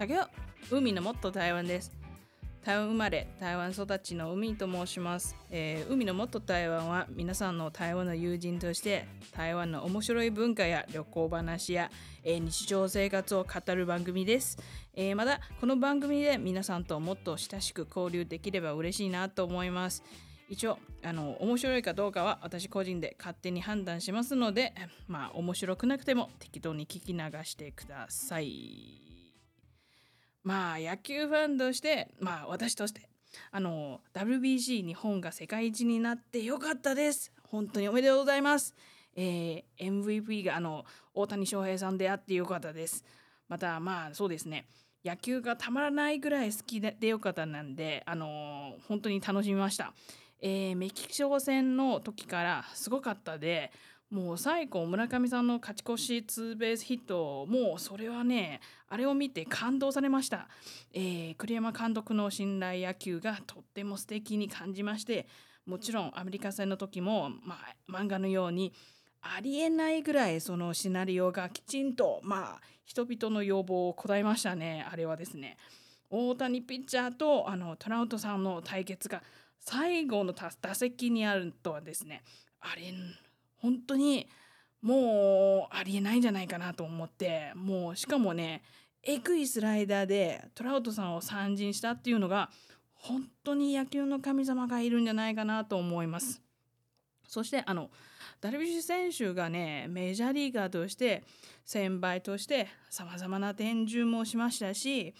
大家好海のもっと台湾です。台湾生まれ台湾育ちの海と申します、えー海のもっと台湾は皆さんの台湾の友人として台湾の面白い文化や旅行話や、えー日常生活を語る番組です、えーまたこの番組で皆さんともっと親しく交流できれば嬉しいなと思います。一応あの面白いかどうかは私個人で勝手に判断しますのでまあ面白くなくても適当に聞き流してください。まあ野球ファンとしてまあ私としてあの WBC 日本が世界一になってよかったです。本当におめでとうございます、えー MVP があの大谷翔平さんであってよかったです。またまあそうですね。野球がたまらないぐらい好きでよかったなんであの本当に楽しみました、えーメキシコ戦の時からすごかったでもう最後村上さんの勝ち越しツーベースヒットもうそれはねあれを見て感動されました、えー栗山監督の信頼野球がとっても素敵に感じましてもちろんアメリカ戦の時も、まあ、漫画のようにありえないぐらいそのシナリオがきちんとまあ人々の要望を答えましたね。あれはですね。大谷ピッチャーとあのトラウトさんの対決が最後の打打席にあるとはですねあれ本当にもうありえないんじゃないかなと思ってもうしかもねエグいスライダーでトラウトさんを三振したっていうのが本当に野球の神様がいるんじゃないかなと思います。そしてあのダルビッシュ選手がねメジャーリーガーとして先輩としてさまざまな転従もしましたし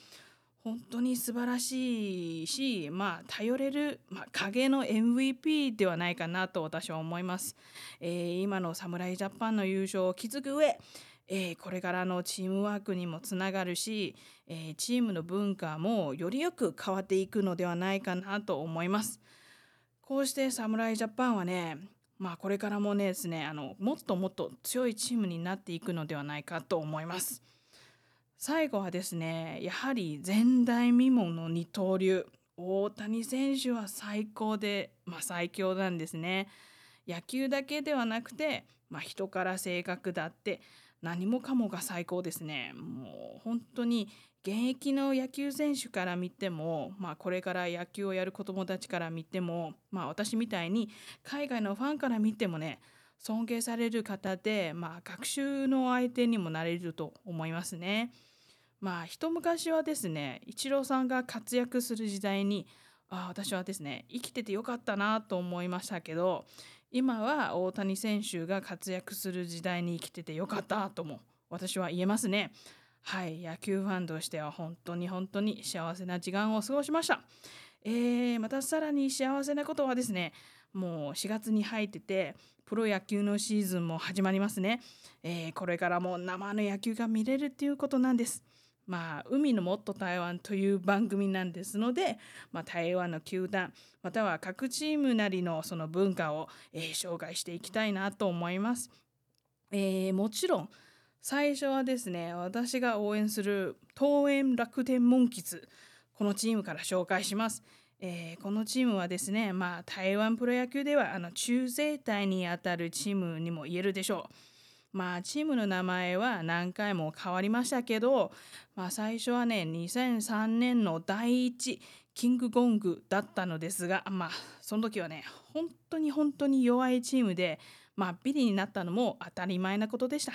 本当に素晴らしいしまあ頼れる、まあ、影の MVP ではないかなと私は思います。えー今の侍ジャパンの優勝を築く上えーこれからのチームワークにもつながるし、えーチームの文化もよりよく変わっていくのではないかなと思います。こうして侍ジャパンはね、まあこれからもねですね、あのもっともっと強いチームになっていくのではないかと思います。最後はですね、やはり前代未聞の二刀流、大谷選手は最高で、まあ最強なんですね。野球だけではなくて、まあ、人から性格だって何もかもが最高ですね。もう本当に現役の野球選手から見ても、まあ、これから野球をやる子どもたちから見ても、まあ、私みたいに海外のファンから見てもね尊敬される方で、まあ、学習の相手にもなれると思いますね。まあ一昔はですねイチローさんが活躍する時代にあ私はですね生きててよかったなと思いましたけど今は大谷選手が活躍する時代に生きててよかったとも私は言えますね。はい野球ファンとしては本当に本当に幸せな時間を過ごしました。えーまたさらに幸せなことはですねもう4月に入っててプロ野球のシーズンも始まりますね、えーこれからも生の野球が見れるっていうことなんですまあ海のもっと台湾という番組なんですので、まあ、台湾の球団または各チームなりのその文化を、えー紹介していきたいなと思います、えーもちろん最初はですね私が応援する東園楽天モンキズこのチームから紹介します。えーこのチームはですね、まあ、台湾プロ野球ではあの中生隊にあたるチームにも言えるでしょう。まあ、チームの名前は何回も変わりましたけど、まあ、最初はね2003年の第一キングコングだったのですが、まあ、その時はね本当に本当に弱いチームで、まあ、ビリになったのも当たり前なことでした。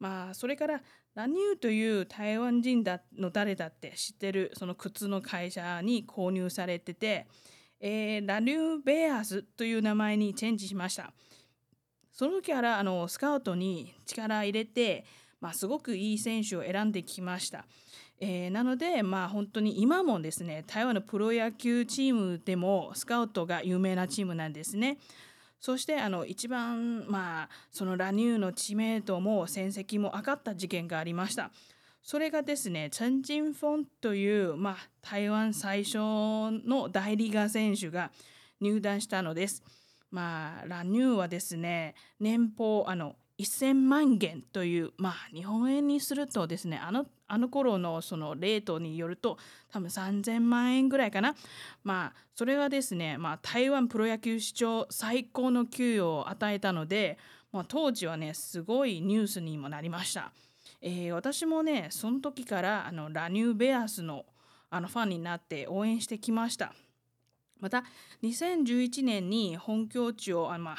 まあそれからラニューという台湾人だの誰だって知ってるその靴の会社に購入されてて、えーラニューベアーズという名前にチェンジしました。その時からあのスカウトに力入れて、まあ、すごくいい選手を選んできました。えーなので、まあ、本当に今もですね台湾のプロ野球チームでもスカウトが有名なチームなんですね。そしてあの一番まあそのラニューの知名度も戦績も上がった事件がありました。それがですね、チェン・ジンフォンという、まあ、台湾最初の大リーガー選手が入団したのです。まあ、ラニューはですね、年俸あの1000万元という、まあ、日本円にするとですね、あのあの頃のそのレートによると多分3000万円ぐらいかな。まあ、それはですね、まあ、台湾プロ野球史上最高の給与を与えたので、まあ、当時はね、すごいニュースにもなりました。えー、私もねその時からあのラニューベアスのあのファンになって応援してきましたまた2011年に本拠地をあ、まあ、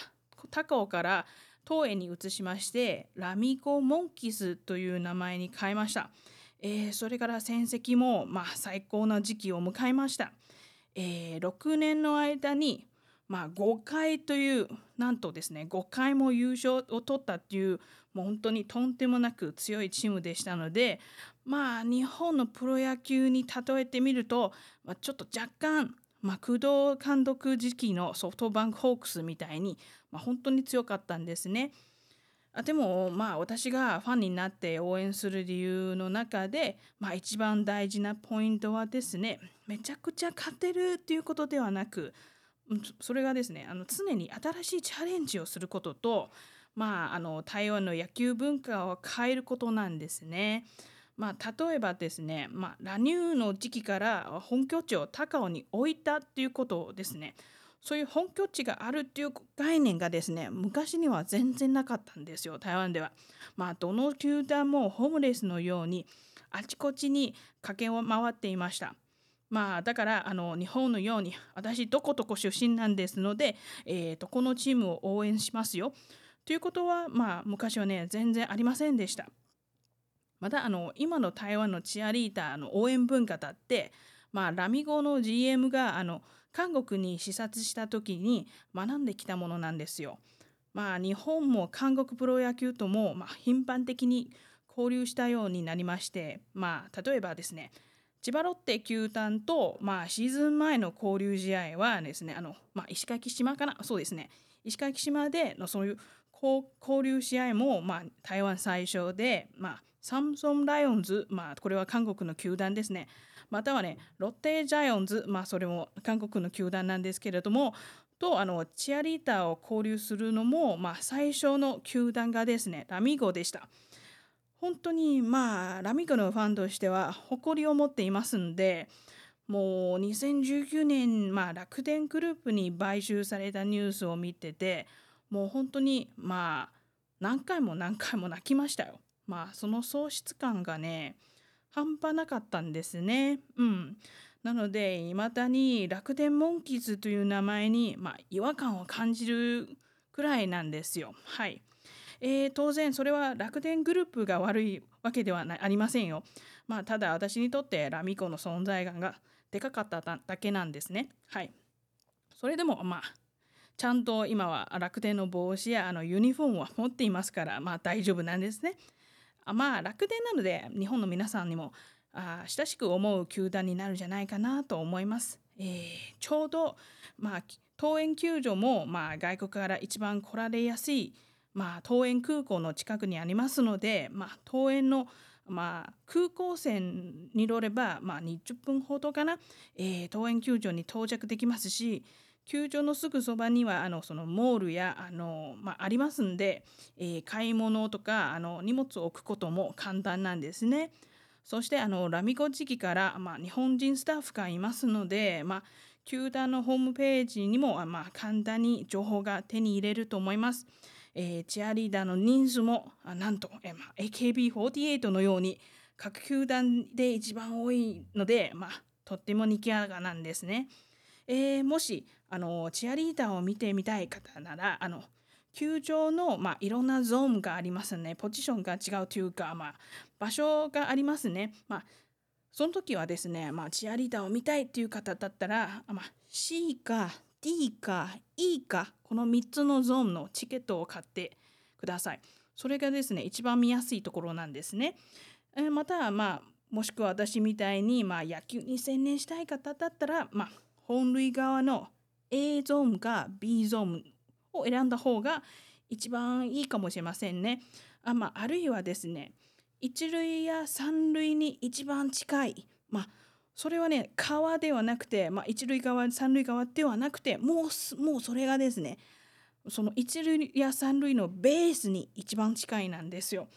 高尾から東映に移しましてラミコ・モンキスという名前に変えました、えー、それから戦績も、まあ、最高な時期を迎えました、えー、6年の間にまあ、5回というなんとですね5回も優勝を取ったっていうもう本当にとんでもなく強いチームでしたのでまあ日本のプロ野球に例えてみると、まあ、ちょっと若干、まあ、工藤監督時期のソフトバンクホークスみたいに、まあ、本当に強かったんですね。あでもまあ私がファンになって応援する理由の中で、まあ、一番大事なポイントはですねめちゃくちゃ勝てるっていうことではなくそれがですねあの常に新しいチャレンジをすることと、まあ、あの台湾の野球文化を変えることなんですね。まあ、例えばですね、まあ、ラニューの時期から本拠地を高尾に置いたっていうことですね。そういう本拠地があるっていう概念がですね昔には全然なかったんですよ台湾では。まあどの球団もホームレスのようにあちこちに駆け回っていました。まあだからあの日本のように私どこどこ出身なんですので、えー、とこのチームを応援しますよということはまあ昔はね全然ありませんでした。またあの今の台湾のチアリーダーの応援文化だって、まあ、ラミゴの GM があの韓国に視察した時に学んできたものなんですよ。まあ日本も韓国プロ野球とも、まあ、頻繁的に交流したようになりましてまあ例えばですね千葉ロッテ球団と、まあ、シーズン前の交流試合はですね、あのまあ、石垣島かな、そうですね、石垣島でのそういう交流試合も、まあ、台湾最初で、まあ、サムソンライオンズ、まあ、これは韓国の球団ですね、またはね、ロッテジャイオンズ、まあ、それも韓国の球団なんですけれども、とあのチアリーターを交流するのも、まあ、最初の球団がですね、ラミゴでした。本当にまあラミゴのファンとしては誇りを持っていますんでもう2019年、まあ、楽天グループに買収されたニュースを見ててもう本当にまあ何回も何回も泣きましたよ。まあその喪失感がね半端なかったんですね。うん。なのでいまだに楽天モンキーズという名前に、まあ、違和感を感じるくらいなんですよ。はい。えー、当然それは楽天グループが悪いわけではありませんよ。まあ、ただ私にとってラミコの存在感がでかかっただけなんですね。はい。それでもまあちゃんと今は楽天の帽子やあのユニフォームは持っていますからまあ大丈夫なんですね。あまあ楽天なので日本の皆さんにもあ親しく思う球団になるんじゃないかなと思います。えー、ちょうどまあ桃園球場もまあ外国から一番来られやすいまあ、桃園空港の近くにありますので、まあ、桃園の、まあ、空港線に乗れば、まあ、20分ほどかな、えー、桃園球場に到着できますし球場のすぐそばにはあのそのモールやあの、まあ、ありますんで、えー、買い物とかあの荷物を置くことも簡単なんですね。そしてあのラミコ時期から、まあ、日本人スタッフがいますので、まあ、球団のホームページにも、まあ、簡単に情報が手に入れると思います。えー、チアリーダーの人数もなんと、えーまあ、AKB48 のように各球団で一番多いので、まあ、とってもにきやかなんですね。えー、もしあのチアリーダーを見てみたい方ならあの球場の、まあ、いろんなゾーンがありますね。ポジションが違うというか、まあ、場所がありますね。まあ、その時はですね、まあ、チアリーダーを見たいっていう方だったら、まあ、C か D か E かこの3つのゾーンのチケットを買ってください。それがですね一番見やすいところなんですね。えまたまあもしくは私みたいに、まあ、野球に専念したい方だったら、まあ、本塁側の A ゾーンか B ゾーンを選んだ方が一番いいかもしれませんね。あ,、まあ、あるいはですね一塁や三塁に一番近い、まあ、それはね川ではなくて、まあ、一塁側三塁側ではなくてもうもうそれがですねその一塁や三塁のベースに一番近いなんですよ。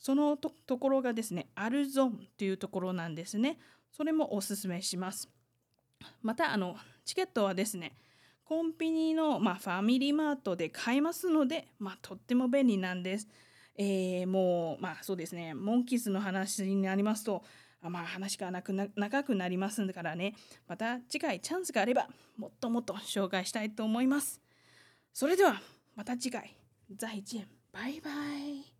そのところがですねアルゾーンというところなんですね。それもおすすめします。またあのチケットはですねコンビニの、まあ、ファミリーマートで買えますので、まあ、とっても便利なんです。えー、もうまあそうですねモンキーズの話になりますとまあ話がなくな長くなりますからね。また次回チャンスがあればもっともっと紹介したいと思います。それではまた次回。再见。バイバイ。